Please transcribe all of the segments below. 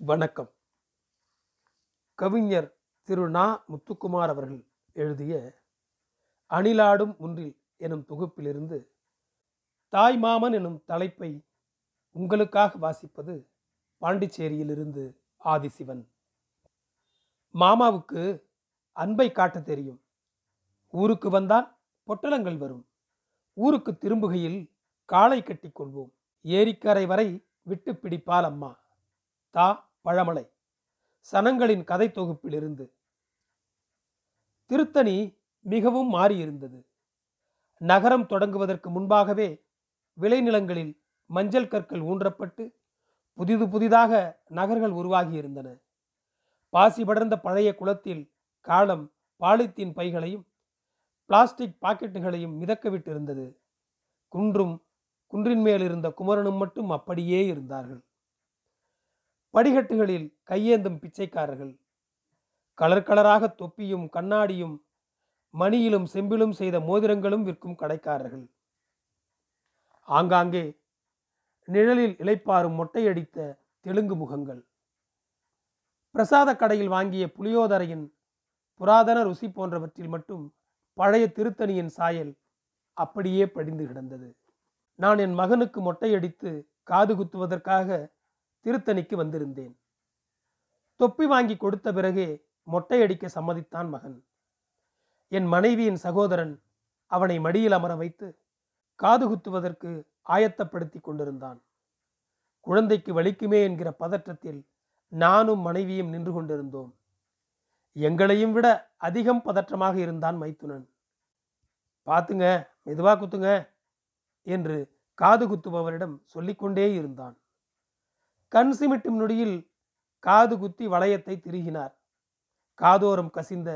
வணக்கம். கவிஞர் திரு. நா. முத்துக்குமார் அவர்கள் எழுதிய அணிலாடும் ஒன்றில் எனும் தொகுப்பிலிருந்து தாய் மாமன் எனும் தலைப்பை உங்களுக்காக வாசிப்பது பாண்டிச்சேரியிலிருந்து ஆதிசிவன். மாமாவுக்கு அன்பை காட்ட தெரியும். ஊருக்கு வந்தால் பொட்டலங்கள் வரும். ஊருக்கு திரும்புகையில் காலை கட்டி கொள்வோம். ஏரிக்கரை வரை விட்டு பிடிப்பால் அம்மா. தா. பழமலை. சனங்களின் கதை தொகுப்பிலிருந்து. திருத்தணி மிகவும் மாறியிருந்தது. நகரம் தொடங்குவதற்கு முன்பாகவே விளைநிலங்களில் மஞ்சள் கற்கள் ஊன்றப்பட்டு புதிது புதிதாக நகர்கள் உருவாகியிருந்தன. பாசி படர்ந்த பழைய குளத்தில் காலம் பாலித்தீன் பைகளையும் பிளாஸ்டிக் பாக்கெட்டுகளையும் மிதக்கவிட்டிருந்தது. குன்றும் குன்றின் மேல் இருந்த குமரனும் மட்டும் அப்படியே இருந்தார்கள். படிகட்டுகளில் கையேந்தும் பிச்சைக்காரர்கள். கலர் கலராக தொப்பியும் கண்ணாடியும் மணியிலும் செம்பிலும் செய்த மோதிரங்களும் விற்கும் கடைக்காரர்கள். ஆங்காங்கே நிழலில் இளைப்பாறும் மொட்டையடித்த தெலுங்கு முகங்கள். பிரசாத கடையில் வாங்கிய புளியோதரையின் புராதன ருசி போன்றவற்றில் மட்டும் பழைய திருத்தணியின் சாயல் அப்படியே படிந்து கிடந்தது. நான் என் மகனுக்கு மொட்டையடித்து காது குத்துவதற்காக திருத்தணிக்கு வந்திருந்தேன். தொப்பி வாங்கி கொடுத்த பிறகே மொட்டையடிக்க சம்மதித்தான் மகன். என் மனைவியின் சகோதரன் அவனை மடியில் அமர வைத்து காது குத்துவதற்கு ஆயத்தப்படுத்தி கொண்டிருந்தான். குழந்தைக்கு வலிக்குமே என்கிற பதற்றத்தில் நானும் மனைவியும் நின்று கொண்டிருந்தோம். எங்களையும் விட அதிகம் பதற்றமாக இருந்தான் மைத்துனன். பார்த்துங்க மெதுவா குத்துங்க என்று காது குத்துபவரிடம் சொல்லிக்கொண்டே இருந்தான். கண் சிமிட்டும் நொடியில் காது குத்தி வளையத்தை திருகினார். காதோரம் கசிந்த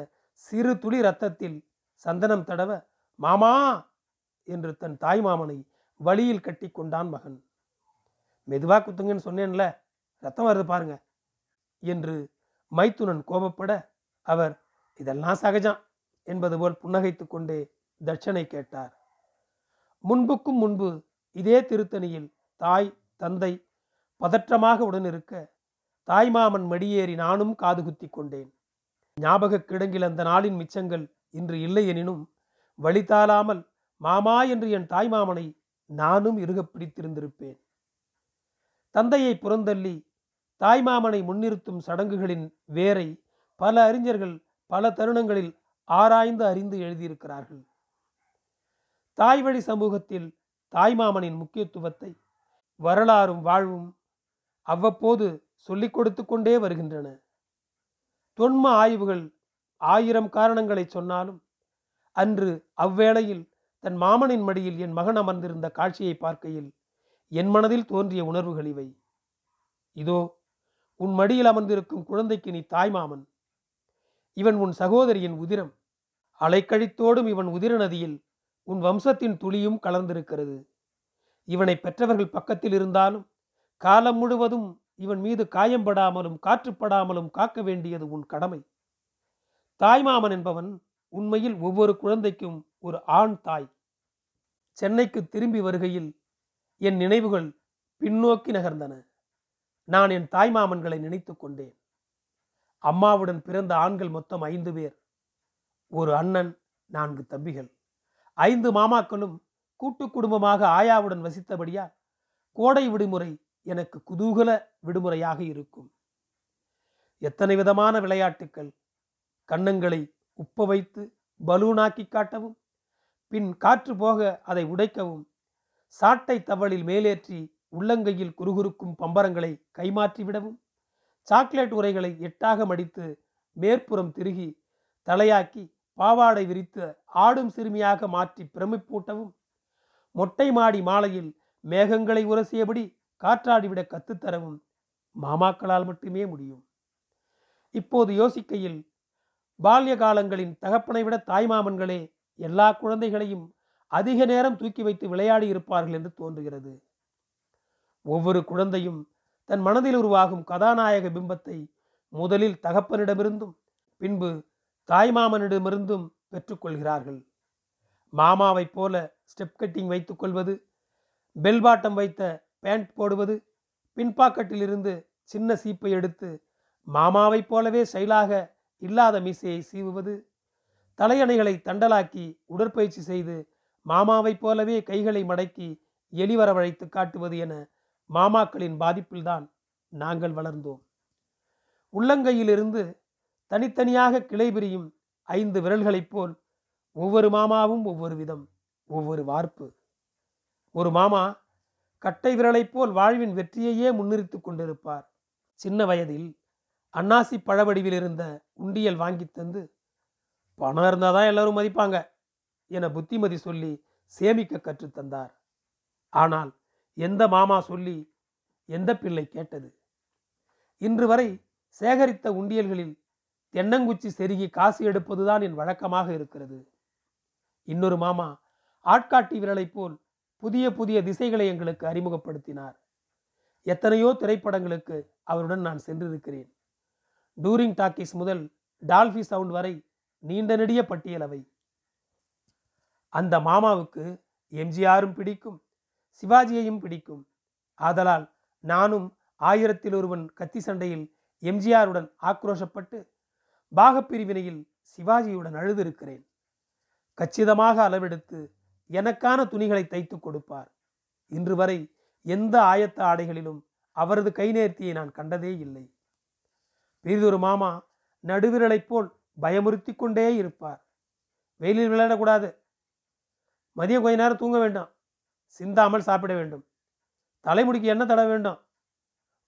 சிறு துளி ரத்தத்தில் சந்தனம் தடவ மாமா! என்று தன் தாய் மாமனை வழியில் கட்டி கொண்டான் மகன். மெதுவா குத்துங்கன்னு சொன்னேன்ல ரத்தம் வருது பாருங்க என்று மைத்துனன் கோபப்பட அவர் இதெல்லாம் சகஜம் என்பது போல் புன்னகைத்து கொண்டே தட்சனை கேட்டார். முன்புக்கும் முன்பு இதே திருத்தணியில் தாய் தந்தை பதற்றமாக உடனிருக்க தாய்மாமன் மடியேறி நானும் காது குத்தி கொண்டேன். ஞாபகக் கிடங்கில் அந்த நாளின் மிச்சங்கள் இன்று இல்லை எனினும் வழி தாளாமல் மாமா என்று என் தாய்மாமனை நானும் இறுகப் பிடித்திருந்திருப்பேன். தந்தையை புறந்தள்ளி தாய்மாமனை முன்னிறுத்தும் சடங்குகளின் வேரை பல அறிஞர்கள் பல தருணங்களில் ஆராய்ந்து அறிந்து எழுதியிருக்கிறார்கள். தாய்வழி சமூகத்தில் தாய்மாமனின் முக்கியத்துவத்தை வரலாறும் வாழ்வும் அவ்வப்போது சொல்லிக் கொடுத்து கொண்டே வருகின்றன. தொன்ம ஆய்வுகள் ஆயிரம் காரணங்களை சொன்னாலும் அன்று அவ்வேளையில் தன் மாமனின் மடியில் என் மகன் அமர்ந்திருந்த காட்சியை பார்க்கையில் என் மனதில் தோன்றிய உணர்வுகள் இவை. இதோ உன் மடியில் அமர்ந்திருக்கும் குழந்தைக்கு நீ தாய்மாமன் இவன் உன் சகோதரியின் உதிரம். அலைக்கழித்தோடும் இவன் உதிர நதியில் உன் வம்சத்தின் துளியும் கலந்திருக்கிறது. இவனை பெற்றவர்கள் பக்கத்தில் இருந்தாலும் காலம் முழுவதும் இவன் மீது காயம்படாமலும் காற்றுப்படாமலும் காக்க வேண்டியது உன் கடமை. தாய்மாமன் என்பவன் உண்மையில் ஒவ்வொரு குழந்தைக்கும் ஒரு ஆண் தாய். சென்னைக்கு திரும்பி வருகையில் என் நினைவுகள் பின்னோக்கி நகர்ந்தன. நான் என் தாய்மாமன்களை நினைத்து கொண்டேன். அம்மாவுடன் பிறந்த ஆண்கள் மொத்தம் ஐந்து பேர். ஒரு அண்ணன் நான்கு தம்பிகள். ஐந்து மாமாக்களும் கூட்டு குடும்பமாக ஆயாவுடன் வசித்தபடியால் கோடை விடுமுறை எனக்கு குதூகல விடுமுறையாக இருக்கும். எத்தனை விதமான விளையாட்டுக்கள் கன்னங்களை உப்ப வைத்து பலூனாக்கி காட்டவும் பின் காற்று போக அதை உடைக்கவும் சாட்டை தவளில் மேலேற்றி உள்ளங்கையில் குறுகுறுக்கும் பம்பரங்களை கைமாற்றி விடவும் சாக்லேட் உரைகளை எட்டாக மடித்து மேற்புறம் திருகி தலையாக்கி பாவாடை விரித்து ஆடும் சிறுமியாக மாற்றி பிரமிப்பூட்டவும் மொட்டை மாடி மாலையில் மேகங்களை உரசியபடி காற்றாடிவிட கத்துத்தரவும் மாமாக்களால் மட்டுமே முடியும். இப்போது யோசிக்கையில் பால்ய காலங்களின் தகப்பனை விட தாய்மாமன்களே எல்லா குழந்தைகளையும் அதிக நேரம் தூக்கி வைத்து விளையாடி இருப்பார்கள் என்று தோன்றுகிறது. ஒவ்வொரு குழந்தையும் தன் மனதில் உருவாகும் கதாநாயக பிம்பத்தை முதலில் தகப்பனிடமிருந்தும் பின்பு தாய்மாமனிடமிருந்தும் பெற்றுக்கொள்கிறார்கள். மாமாவைப் போல ஸ்டெப் கட்டிங் வைத்துக் கொள்வது பெல் பாட்டம் வைத்த பேண்ட் போடுவது பின்பாக்கெட்டிலிருந்து சின்ன சீப்பை எடுத்து மாமாவைப் போலவே செயலாக இல்லாத மீசையை சீவுவது தலையணைகளை தண்டலாக்கி உடற்பயிற்சி செய்து மாமாவைப் போலவே கைகளை மடக்கி எலி வரவழைத்து காட்டுவது என மாமாக்களின் பாதிப்பில்தான் நாங்கள் வளர்ந்தோம். உள்ளங்கையிலிருந்து தனித்தனியாக கிளை பிரியும் ஐந்து விரல்களைப் போல் ஒவ்வொரு மாமாவும் ஒவ்வொரு விதம் ஒவ்வொரு வார்ப்பு. ஒரு மாமா கட்டை விரலைப் போல் வாழ்வின் வெற்றியையே முன்னிறுத்து கொண்டிருப்பார். சின்ன வயதில் அன்னாசி பழவடிவில் இருந்த உண்டியல் வாங்கி தந்து பணம் இருந்தால் தான் எல்லாரும் மதிப்பாங்க என புத்திமதி சொல்லி சேமிக்க கற்றுத்தந்தார் ஆனால் எந்த மாமா சொல்லி எந்த பிள்ளை கேட்டது? இன்று வரை சேகரித்த உண்டியல்களில் தென்னங்குச்சி செருகி காசு எடுப்பதுதான் என் வழக்கமாக இருக்கிறது. இன்னொரு மாமா ஆட்காட்டி விரலைப் போல் புதிய புதிய திசைகளை எங்களுக்கு அறிமுகப்படுத்தினார். எத்தனையோ திரைப்படங்களுக்கு அவருடன் நான் சென்றிருக்கிறேன். டூரிங் டாக்கீஸ் முதல் டால்ஃபி சவுண்ட் வரை நீண்ட நெடிய பட்டியல் அவை. அந்த மாமாவுக்கு எம்ஜிஆரும் பிடிக்கும் சிவாஜியையும் பிடிக்கும். ஆதலால் நானும் ஆயிரத்தில் ஒருவன் கத்தி சண்டையில் எம்ஜிஆருடன் ஆக்ரோஷப்பட்டு பாகப்பிரிவினையில் சிவாஜியுடன் அழுதிருக்கிறேன். கச்சிதமாக அளவெடுத்து எனக்கான துணிகளை தைத்து கொடுப்பார். இன்று வரை எந்த ஆயத்த ஆடைகளிலும் அவரது கை நேர்த்தியை நான் கண்டதே இல்லை. பெரிதொரு மாமா நடுவிரலைப் போல் பயமுறுத்தி கொண்டே இருப்பார். வெயிலில் விளையாடக்கூடாது. மதியம் கொஞ்ச நேரம் தூங்க வேண்டும். சிந்தாமல் சாப்பிட வேண்டும். தலைமுடிக்கு என்ன தட வேண்டும்.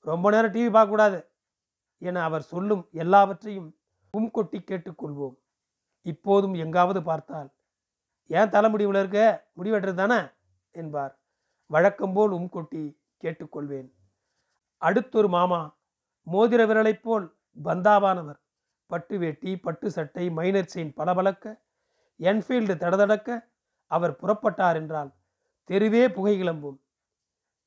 ரொம்ப நேரம் டிவி பார்க்கக்கூடாது என அவர் சொல்லும் எல்லாவற்றையும் உம் கொட்டி கேட்டுக்கொள்வோம் இப்போதும் எங்காவது பார்த்தால் ஏன் தலைமுடி இருக்க? முடி வெட்டுறது தானே? என்பார். வழக்கம்போல் உம் கொட்டி கேட்டுக்கொள்வேன். அடுத்தொரு மாமா மோதிர விரலைப் போல் பந்தாவானவர். பட்டு வேட்டி பட்டு சட்டை மைனர் செயின் பளபளக்க என்ஃபீல்டு தடதடக்க அவர் புறப்பட்டார் என்றால் தெருவே புகை கிளம்பும்.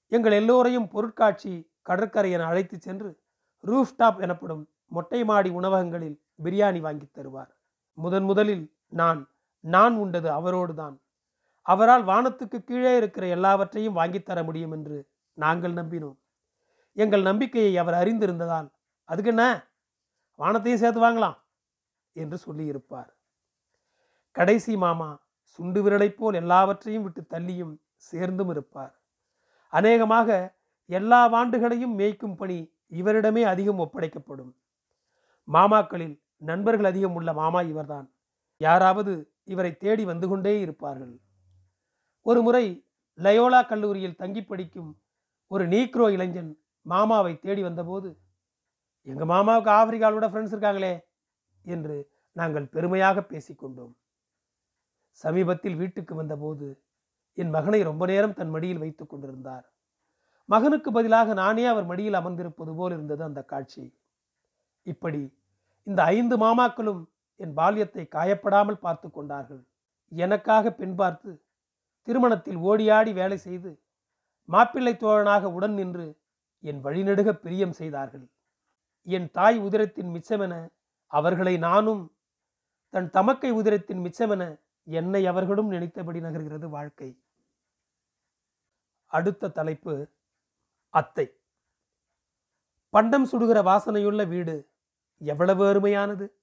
எங்கள் எல்லோரையும் பொருட்காட்சி கடற்கரை என அழைத்து சென்று ரூஃப் டாப் எனப்படும் மொட்டை மாடி உணவகங்களில் பிரியாணி வாங்கி தருவார். முதன் முதலில் நான் நான் உண்டது அவரோடு தான் அவரால் வானத்துக்கு கீழே இருக்கிற எல்லாவற்றையும் வாங்கித்தர முடியும் என்று நாங்கள் நம்பினோம். எங்கள் நம்பிக்கையை அவர் அறிந்திருந்ததால் அதுக்கு என்ன? வானத்தையும் சேர்த்து வாங்கலாம் என்று சொல்லியிருப்பார். கடைசி மாமா சுண்டு விரலைப் போல் எல்லாவற்றையும் விட்டு தள்ளியும் சேர்ந்தும் இருப்பார். அநேகமாக எல்லா வாண்டுகளையும் மேய்க்கும் பணி இவரிடமே அதிகம் ஒப்படைக்கப்படும். மாமாக்களில் நண்பர்கள் அதிகம் உள்ள மாமா இவர்தான். யாராவது இவரை தேடி வந்து கொண்டே இருப்பார்கள். ஒரு முறை லயோலா கல்லூரியில் தங்கி படிக்கும் ஒரு நீக்ரோ இளைஞன் மாமாவை தேடி வந்தபோது எங்கள் மாமாவுக்கு ஆப்பிரிக்காவோட ஃப்ரெண்ட்ஸ் இருக்காங்களே என்று நாங்கள் பெருமையாக பேசிக்கொண்டோம் சமீபத்தில் வீட்டுக்கு வந்தபோது என் மகனை ரொம்ப நேரம் தன் மடியில் வைத்துக் கொண்டிருந்தார். மகனுக்கு பதிலாக நானே அவர் மடியில் அமர்ந்திருப்பது போல் இருந்தது அந்த காட்சி. இப்படி இந்த ஐந்து மாமாக்களும் என் பால்யத்தை காயப்படாமல் பார்த்து கொண்டார்கள். எனக்காக பெண் பார்த்து திருமணத்தில் ஓடியாடி வேலை செய்து மாப்பிள்ளை தோழனாக உடன் நின்று என் வழிநெடுக பிரியம் செய்தார்கள். என் தாய் உதிரத்தின் மிச்சமென அவர்களை நானும் தன் தமக்கை உதிரத்தின் மிச்சமென என்னை அவர்களும் நினைத்தபடி நகர்கிறது வாழ்க்கை. அடுத்த தலைப்பு அத்தை. பண்டம் சுடுகிற வாசனையுள்ள வீடு எவ்வளவு அருமையானது.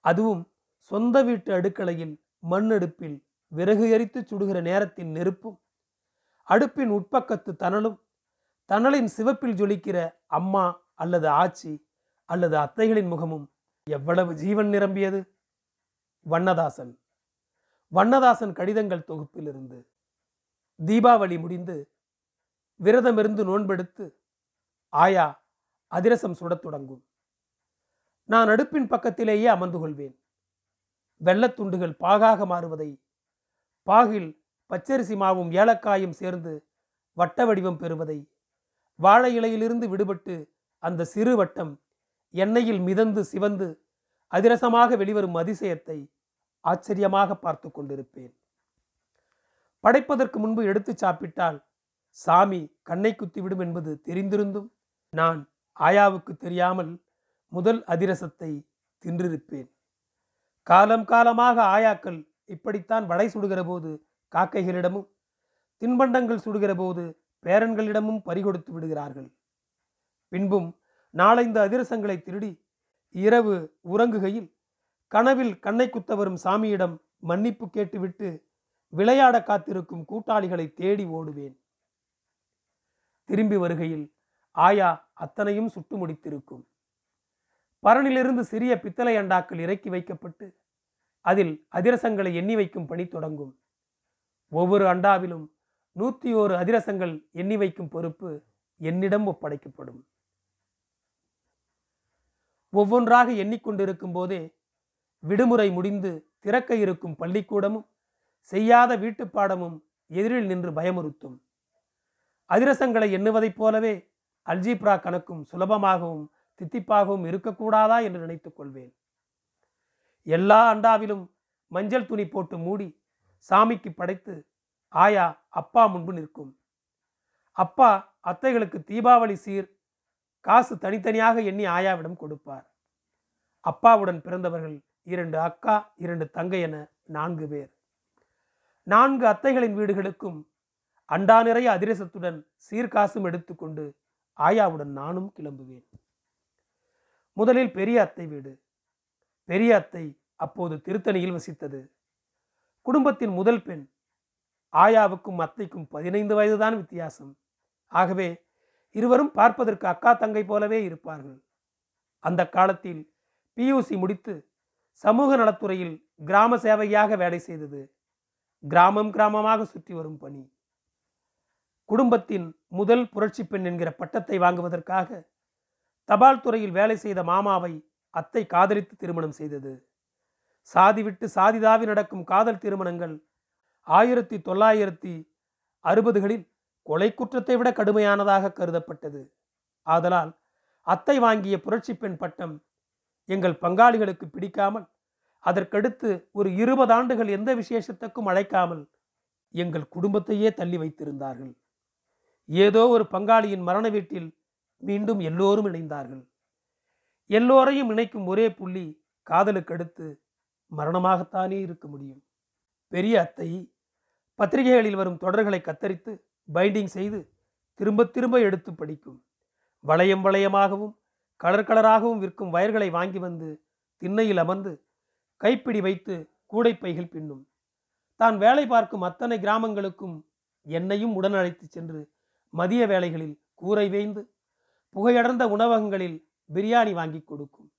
அதுவும் சொந்த வீட்டு அடுக்கலையில் மண் அடுப்பில் விறகு எரித்து சுடுகிற நேரத்தின் நெருப்பும் அடுப்பின் உட்பக்கத்து தணலும் தணலின் சிவப்பில் ஜொலிக்கிற அம்மா அல்லது ஆச்சி அல்லது அத்தைகளின் முகமும் எவ்வளவு ஜீவன் நிரம்பியது? வண்ணதாசன். வண்ணதாசன் கடிதங்கள் தொகுப்பிலிருந்து தீபாவளி முடிந்து விரதமிருந்து நோன்பெடுத்து ஆயா அதிரசம் சுடத் தொடங்கும். நான் அடுப்பின் பக்கத்திலேயே அமர்ந்து கொள்வேன் வெள்ளத்துண்டுகள் பாகாக மாறுவதை பாகில் பச்சரிசி மாவும் ஏலக்காயும் சேர்ந்து வட்ட வடிவம் பெறுவதை வாழை இலையிலிருந்து விடுபட்டு அந்த சிறு வட்டம் எண்ணெயில் மிதந்து சிவந்து அதிரசமாக வெளிவரும் அதிசயத்தை ஆச்சரியமாக பார்த்து கொண்டிருப்பேன். படைப்பதற்கு முன்பு எடுத்து சாப்பிட்டால் சாமி கண்ணை குத்திவிடும் என்பது தெரிந்திருந்தும் நான் ஆயாவுக்கு தெரியாமல் முதல் அதிரசத்தை தின்றிருப்பேன். காலம் காலமாக ஆயாக்கள் இப்படித்தான் வடை சுடுகிற போது காக்கைகளிடமும் தின்பண்டங்கள் சுடுகிற போது பேரன்களிடமும் பறிகொடுத்து விடுகிறார்கள். பின்பும் நாளைந்து அதிரசங்களை திருடி இரவு உறங்குகையில் கனவில் கண்ணை குத்த வரும் சாமியிடம் மன்னிப்பு கேட்டுவிட்டு விளையாட காத்திருக்கும் கூட்டாளிகளை தேடி ஓடுவேன். திரும்பி வருகையில் ஆயா அத்தனையும் சுட்டு முடித்திருக்கும். பரனிலிருந்து சிறிய பித்தளை அண்டாக்கள் இறக்கி வைக்கப்பட்டு அதில் அதிரசங்களை எண்ணி வைக்கும் பணி தொடங்கும். ஒவ்வொரு அண்டாவிலும் நூற்றி ஓரு அதிரசங்கள் எண்ணி வைக்கும் பொறுப்பு என்னிடம் ஒப்படைக்கப்படும். ஒவ்வொன்றாக எண்ணிக்கொண்டிருக்கும் போதே விடுமுறை முடிந்து திறக்க இருக்கும் பள்ளிக்கூடமும் செய்யாத வீட்டுப்பாடமும் எதிரில் நின்று பயமுறுத்தும். அதிரசங்களை எண்ணுவதைப் போலவே அல்ஜீப்ரா கணக்கும் சுலபமாகவும் தித்திப்பாகவும் இருக்கக்கூடாதா என்று நினைத்துக் கொள்வேன். எல்லா அண்டாவிலும் மஞ்சள் துணி போட்டு மூடி சாமிக்கு படைத்து ஆயா அப்பா முன்பு நிற்கும். அப்பா அத்தைகளுக்கு தீபாவளி சீர் காசு தனித்தனியாக எண்ணி ஆயாவிடம் கொடுப்பார். அப்பாவுடன் பிறந்தவர்கள் இரண்டு அக்கா இரண்டு தங்கை என நான்கு பேர். நான்கு அத்தைகளின் வீடுகளுக்கும் அண்டா நிறைய அதிரசத்துடன் சீர்காசும் எடுத்துக்கொண்டு ஆயாவுடன் நானும் கிளம்புவேன். முதலில் பெரிய அத்தை வீடு. பெரிய அத்தை அப்போது திருத்தணியில் வசித்தது. குடும்பத்தின் முதல் பெண். ஆயாவுக்கும் அத்தைக்கும் பதினைந்து வயதுதான் வித்தியாசம். ஆகவே இருவரும் பார்ப்பதற்கு அக்கா தங்கை போலவே இருப்பார்கள். அந்த காலத்தில் பியூசி முடித்து சமூக நலத்துறையில் கிராம சேவையாக வேலை செய்தது. கிராமம் கிராமமாக சுற்றி வரும் பணி. குடும்பத்தின் முதல் புரட்சி பெண் என்கிற பட்டத்தை வாங்குவதற்காக தபால் துறையில் வேலை செய்த மாமாவை அத்தை காதலித்து திருமணம் செய்தது. சாதி விட்டு சாதிதாவி நடக்கும் காதல் திருமணங்கள் ஆயிரத்தி தொள்ளாயிரத்தி அறுபதுகளில் கொலை குற்றத்தை விட கடுமையானதாக கருதப்பட்டது. ஆதலால் அத்தை வாங்கிய புரட்சி பெண் பட்டம் எங்கள் பங்காளிகளுக்கு பிடிக்காமல் அதற்கடுத்து ஒரு இருபது ஆண்டுகள் எந்த விசேஷத்துக்கும் அழைக்காமல் எங்கள் குடும்பத்தையே தள்ளி வைத்திருந்தார்கள். ஏதோ ஒரு பங்காளியின் மரண வீட்டில் மீண்டும் எல்லோரும் இணைந்தார்கள். எல்லோரையும் இணைக்கும் ஒரே புள்ளி காதலுக்கு அடுத்து மரணமாகத்தானே இருக்க முடியும். பெரிய அத்தை பத்திரிகைகளில் வரும் தொடர்களை கத்தரித்து பைண்டிங் செய்து திரும்ப திரும்ப எடுத்து படிக்கும். வளையம் வளையமாகவும் கலர் கலராகவும் விற்கும் வயர்களை வாங்கி வந்து திண்ணையில் அமர்ந்து கைப்பிடி வைத்து கூடைப்பைகள் பின்னும். தான் வேலை பார்க்கும் அத்தனை கிராமங்களுக்கும் என்னையும் உடன் அழைத்து சென்று மதிய வேளைகளில் கூரை வேய்ந்து புகையடர்ந்த உணவகங்களில் பிரியாணி வாங்கி கொடுக்கும்.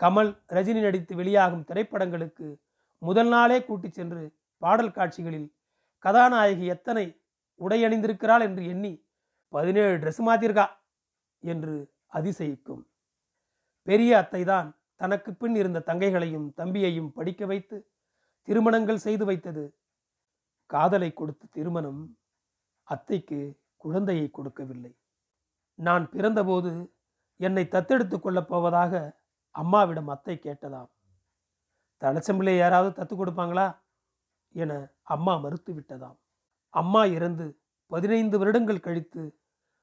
கமல் ரஜினி நடித்து வெளியாகும் திரைப்படங்களுக்கு முதல் நாளே கூட்டிச் சென்று பாடல் காட்சிகளில் கதாநாயகி எத்தனை உடையணிந்திருக்கிறாள் என்று எண்ணி பதினேழு ட்ரெஸ் மாத்திருக்கா என்று அதிசயிக்கும். பெரிய அத்தைதான் தனக்கு பின் இருந்த தங்கைகளையும் தம்பியையும் படிக்க வைத்து திருமணங்கள் செய்து வைத்தது. காதலை கொடுத்த திருமணம் அத்தைக்கு குழந்தையை கொடுக்கவில்லை. நான் பிறந்தபோது என்னை தத்தெடுத்து கொள்ளப் போவதாக அம்மாவிடம் அத்தை கேட்டதாம். தலச்சம்பிள்ளை யாராவது தத்து கொடுப்பாங்களா? என அம்மா மறுத்து விட்டதாம் அம்மா இறந்து பதினைந்து வருடங்கள் கழித்து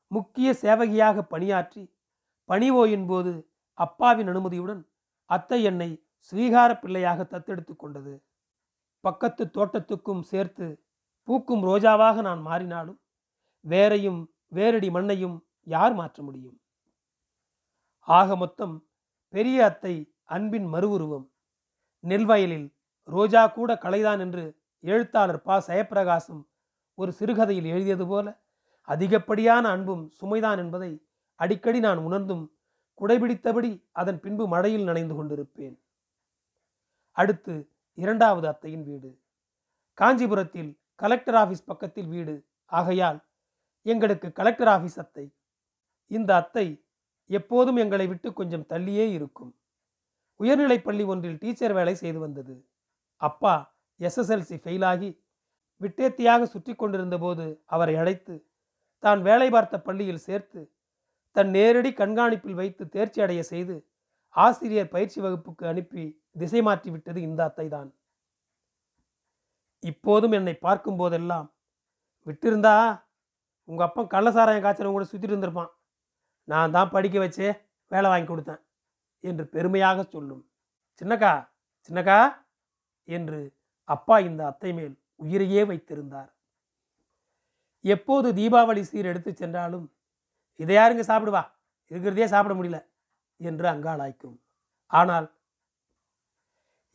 முக்கிய சேவகியாக பணியாற்றி பணி ஓயின் போது அப்பாவின் அனுமதியுடன் அத்தை என்னை ஸ்வீகார பிள்ளையாக தத்தெடுத்து கொண்டது. பக்கத்து தோட்டத்துக்கும் சேர்த்து பூக்கும் ரோஜாவாக நான் மாறினாலும் வேரையும் வேரடி மண்ணையும் யார் மாற்ற முடியும்? ஆக மொத்தம் பெரிய அத்தை அன்பின் மறுவுருவம் நெல்வயலில் ரோஜா கூட கலைதான் என்று எழுத்தாளர் பா. சயப்பிரகாசம் ஒரு சிறுகதையில் எழுதியது போல அதிகப்படியான அன்பும் சுமைதான் என்பதை அடிக்கடி நான் உணர்ந்தும் குடைபிடித்தபடி அதன் பின்பு மழையில் நனைந்து கொண்டிருப்பேன். அடுத்து இரண்டாவது அத்தையின் வீடு. காஞ்சிபுரத்தில் கலெக்டர் ஆஃபீஸ் பக்கத்தில் வீடு. ஆகையால் எங்களுக்கு கலெக்டர் ஆஃபீஸ் அத்தை. இந்த அத்தை எப்போதும் எங்களை விட்டு கொஞ்சம் தள்ளியே இருக்கும். உயர்நிலைப் பள்ளி ஒன்றில் டீச்சர் வேலை செய்து வந்தது. அப்பா எஸ்எஸ்எல்சி ஃபெயிலாகி விட்டேத்தியாக சுற்றி கொண்டிருந்த போது அவரை அழைத்து தான் வேலை பார்த்த பள்ளியில் சேர்த்து தன் நேரடி கண்காணிப்பில் வைத்து தேர்ச்சி அடைய செய்து ஆசிரியர் பயிற்சி வகுப்புக்கு அனுப்பி திசை மாற்றி விட்டது இந்த அத்தைதான். இப்போதும் என்னை பார்க்கும் போதெல்லாம் விட்டிருந்தா உங்கள் அப்பன் கள்ளசாராயம் காய்ச்சல் கூட சுற்றிட்டு இருந்திருப்பான். நான் தான் படிக்க வச்சு வேலை வாங்கி கொடுத்தேன் என்று பெருமையாக சொல்லும். சின்னக்கா சின்னக்கா என்று அப்பா இந்த அத்தை மேல் உயிரையே வைத்திருந்தார். எப்போது தீபாவளி சீர் எடுத்து சென்றாலும் இதை யாருங்க சாப்பிடுவா? இருக்கிறதே சாப்பிட முடியல என்று அங்காளாய்க்கும் ஆனால்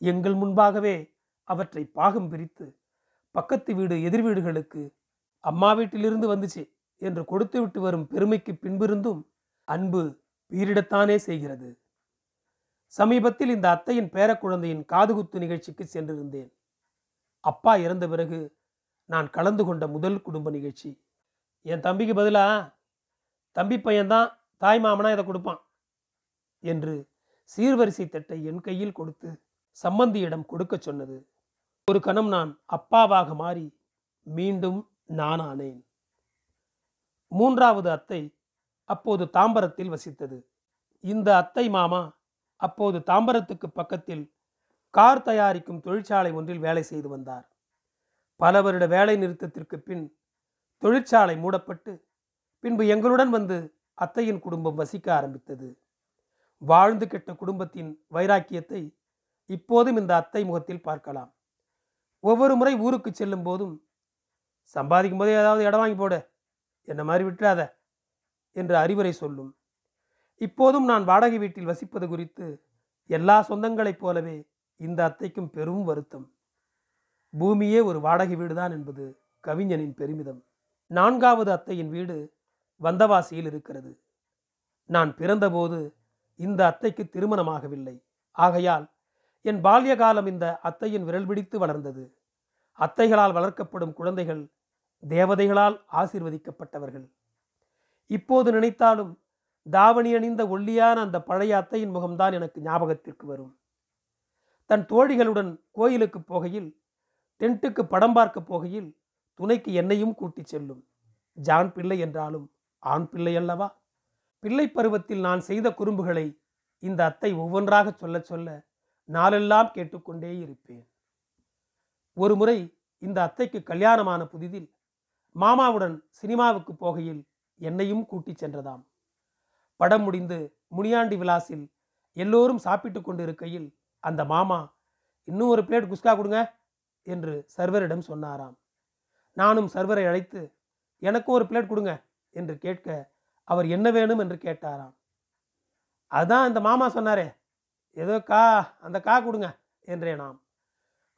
எங்கள் முன்பாகவே அவற்றை பாகம் பிரித்து பக்கத்து வீடு எதிர் வீடுகளுக்கு அம்மா வீட்டிலிருந்து வந்துச்சு என்று கொடுத்து விட்டு வரும் பெருமைக்கு பின்பிருந்தும் அன்பு பீரிடத்தானே செய்கிறது. சமீபத்தில் இந்த அத்தையின் பேரக்குழந்தையின் காதுகுத்து நிகழ்ச்சிக்கு சென்றிருந்தேன். அப்பா இறந்த பிறகு நான் கலந்து கொண்ட முதல் குடும்ப நிகழ்ச்சி. என் தம்பிக்கு பதிலா தம்பி பையன்தான் தாய் மாமனா இதை கொடுப்பான் என்று சீர்வரிசை தட்டை என் கையில் கொடுத்து சம்பந்தியிடம் கொடுக்கச் சொன்னது. ஒரு கணம் நான் அப்பாவாக மாறி மீண்டும் நான் ஆனேன் மூன்றாவது அத்தை அப்போது தாம்பரத்தில் வசித்தது. இந்த அத்தை மாமா அப்போது தாம்பரத்துக்கு பக்கத்தில் கார் தயாரிக்கும் தொழிற்சாலை ஒன்றில் வேலை செய்து வந்தார். பல வருட வேலை நிறுத்தத்திற்கு பின் தொழிற்சாலை மூடப்பட்டு பின்பு எங்களுடன் வந்து அத்தையின் குடும்பம் வசிக்க ஆரம்பித்தது. வாழ்ந்து கெட்ட குடும்பத்தின் வைராக்கியத்தை இப்போதும் இந்த அத்தை முகத்தில் பார்க்கலாம். ஒவ்வொரு முறை ஊருக்கு செல்லும் போதும் சம்பாதிக்கும் போதே ஏதாவது இடம் வாங்கி போட. என்ன மாதிரி விட்டுறாத. என்று அறிவுரை சொல்லும். இப்போதும் நான் வாடகை வீட்டில் வசிப்பது குறித்து எல்லா சொந்தங்களைப் போலவே இந்த அத்தைக்கும் பெரும் வருத்தம். பூமியே ஒரு வாடகை வீடுதான் என்பது கவிஞனின் பெருமிதம். நான்காவது அத்தையின் வீடு வந்தவாசியில் இருக்கிறது. நான் பிறந்தபோது இந்த அத்தைக்கு திருமணமாகவில்லை. ஆகையால் என் பால்ய காலம் இந்த அத்தையின் விரல் பிடித்து வளர்ந்தது. அத்தைகளால் வளர்க்கப்படும் குழந்தைகள் தேவதைகளால் ஆசிர்வதிக்கப்பட்டவர்கள். இப்போது நினைத்தாலும் தாவணி அணிந்த ஒல்லியான அந்த பழைய அத்தையின் முகம்தான் எனக்கு ஞாபகத்திற்கு வரும். தன் தோழிகளுடன் கோயிலுக்கு போகையில் டென்ட்டுக்கு படம் பார்க்க போகையில் துணைக்கு என்னையும் கூட்டிச் செல்லும். ஜான் பிள்ளை என்றாலும் ஆண் பிள்ளை அல்லவா? பிள்ளை பருவத்தில் நான் செய்த குறும்புகளை இந்த அத்தை ஒவ்வொன்றாக சொல்ல சொல்ல நாளெல்லாம் கேட்டுக்கொண்டே இருப்பேன். ஒரு முறை இந்த அத்தைக்கு கல்யாணமான புதிதில் மாமாவுடன் சினிமாவுக்கு போகையில் என்னையும் கூட்டிச் சென்றதாம். படம் முடிந்து முனியாண்டி விலாசில் எல்லோரும் சாப்பிட்டு கொண்டு இருக்கையில் அந்த மாமா இன்னும் ஒரு பிளேட் குஸ்கா கொடுங்க என்று சர்வரிடம் சொன்னாராம். நானும் சர்வரை அழைத்து எனக்கும் ஒரு பிளேட் கொடுங்க என்று கேட்க அவர் என்ன வேணும்? என்று கேட்டாராம். அதான் அந்த மாமா சொன்னாரே ஏதோ கா அந்த கா கொடுங்க என்றேனாம்.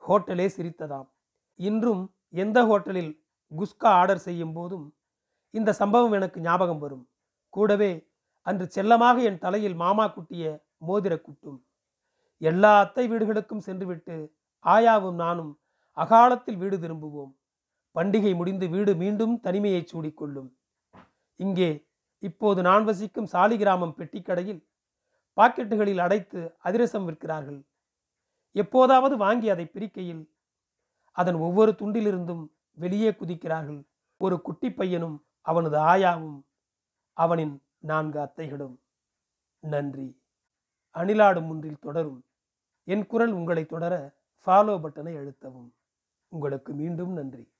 ஹோட்டலே சிரித்ததாம். இன்றும் எந்த ஹோட்டலில் குஸ்கா ஆர்டர் செய்யும் போதும் இந்த சம்பவம் எனக்கு ஞாபகம் வரும். கூடவே அன்று செல்லமாக என் தலையில் மாமா குட்டிய மோதிர குட்டும். எல்லா அத்தை வீடுகளுக்கும் சென்றுவிட்டு ஆயாவும் நானும் அகாலத்தில் வீடு திரும்புவோம். பண்டிகை முடிந்து வீடு மீண்டும் தனிமையை சூடிக்கொள்ளும். இங்கே இப்போது நான் வசிக்கும் சாலிகிராமம் பெட்டிக்கடையில் பாக்கெட்டுகளில் அடைத்து அதிரசம் விற்கிறார்கள். எப்போதாவது வாங்கி அதை பிரிக்கையில் அதன் ஒவ்வொரு துண்டிலிருந்தும் வெளியே குதிக்கிறார்கள். ஒரு குட்டி பையனும் அவனது ஆயாவும் அவனின் நான்கு அத்தைகளும். நன்றி. அணிலாடும் ஒன்றில் தொடரும். என் குரல் உங்களை தொடர ஃபாலோ பட்டனை அழுத்தவும். உங்களுக்கு மீண்டும் நன்றி.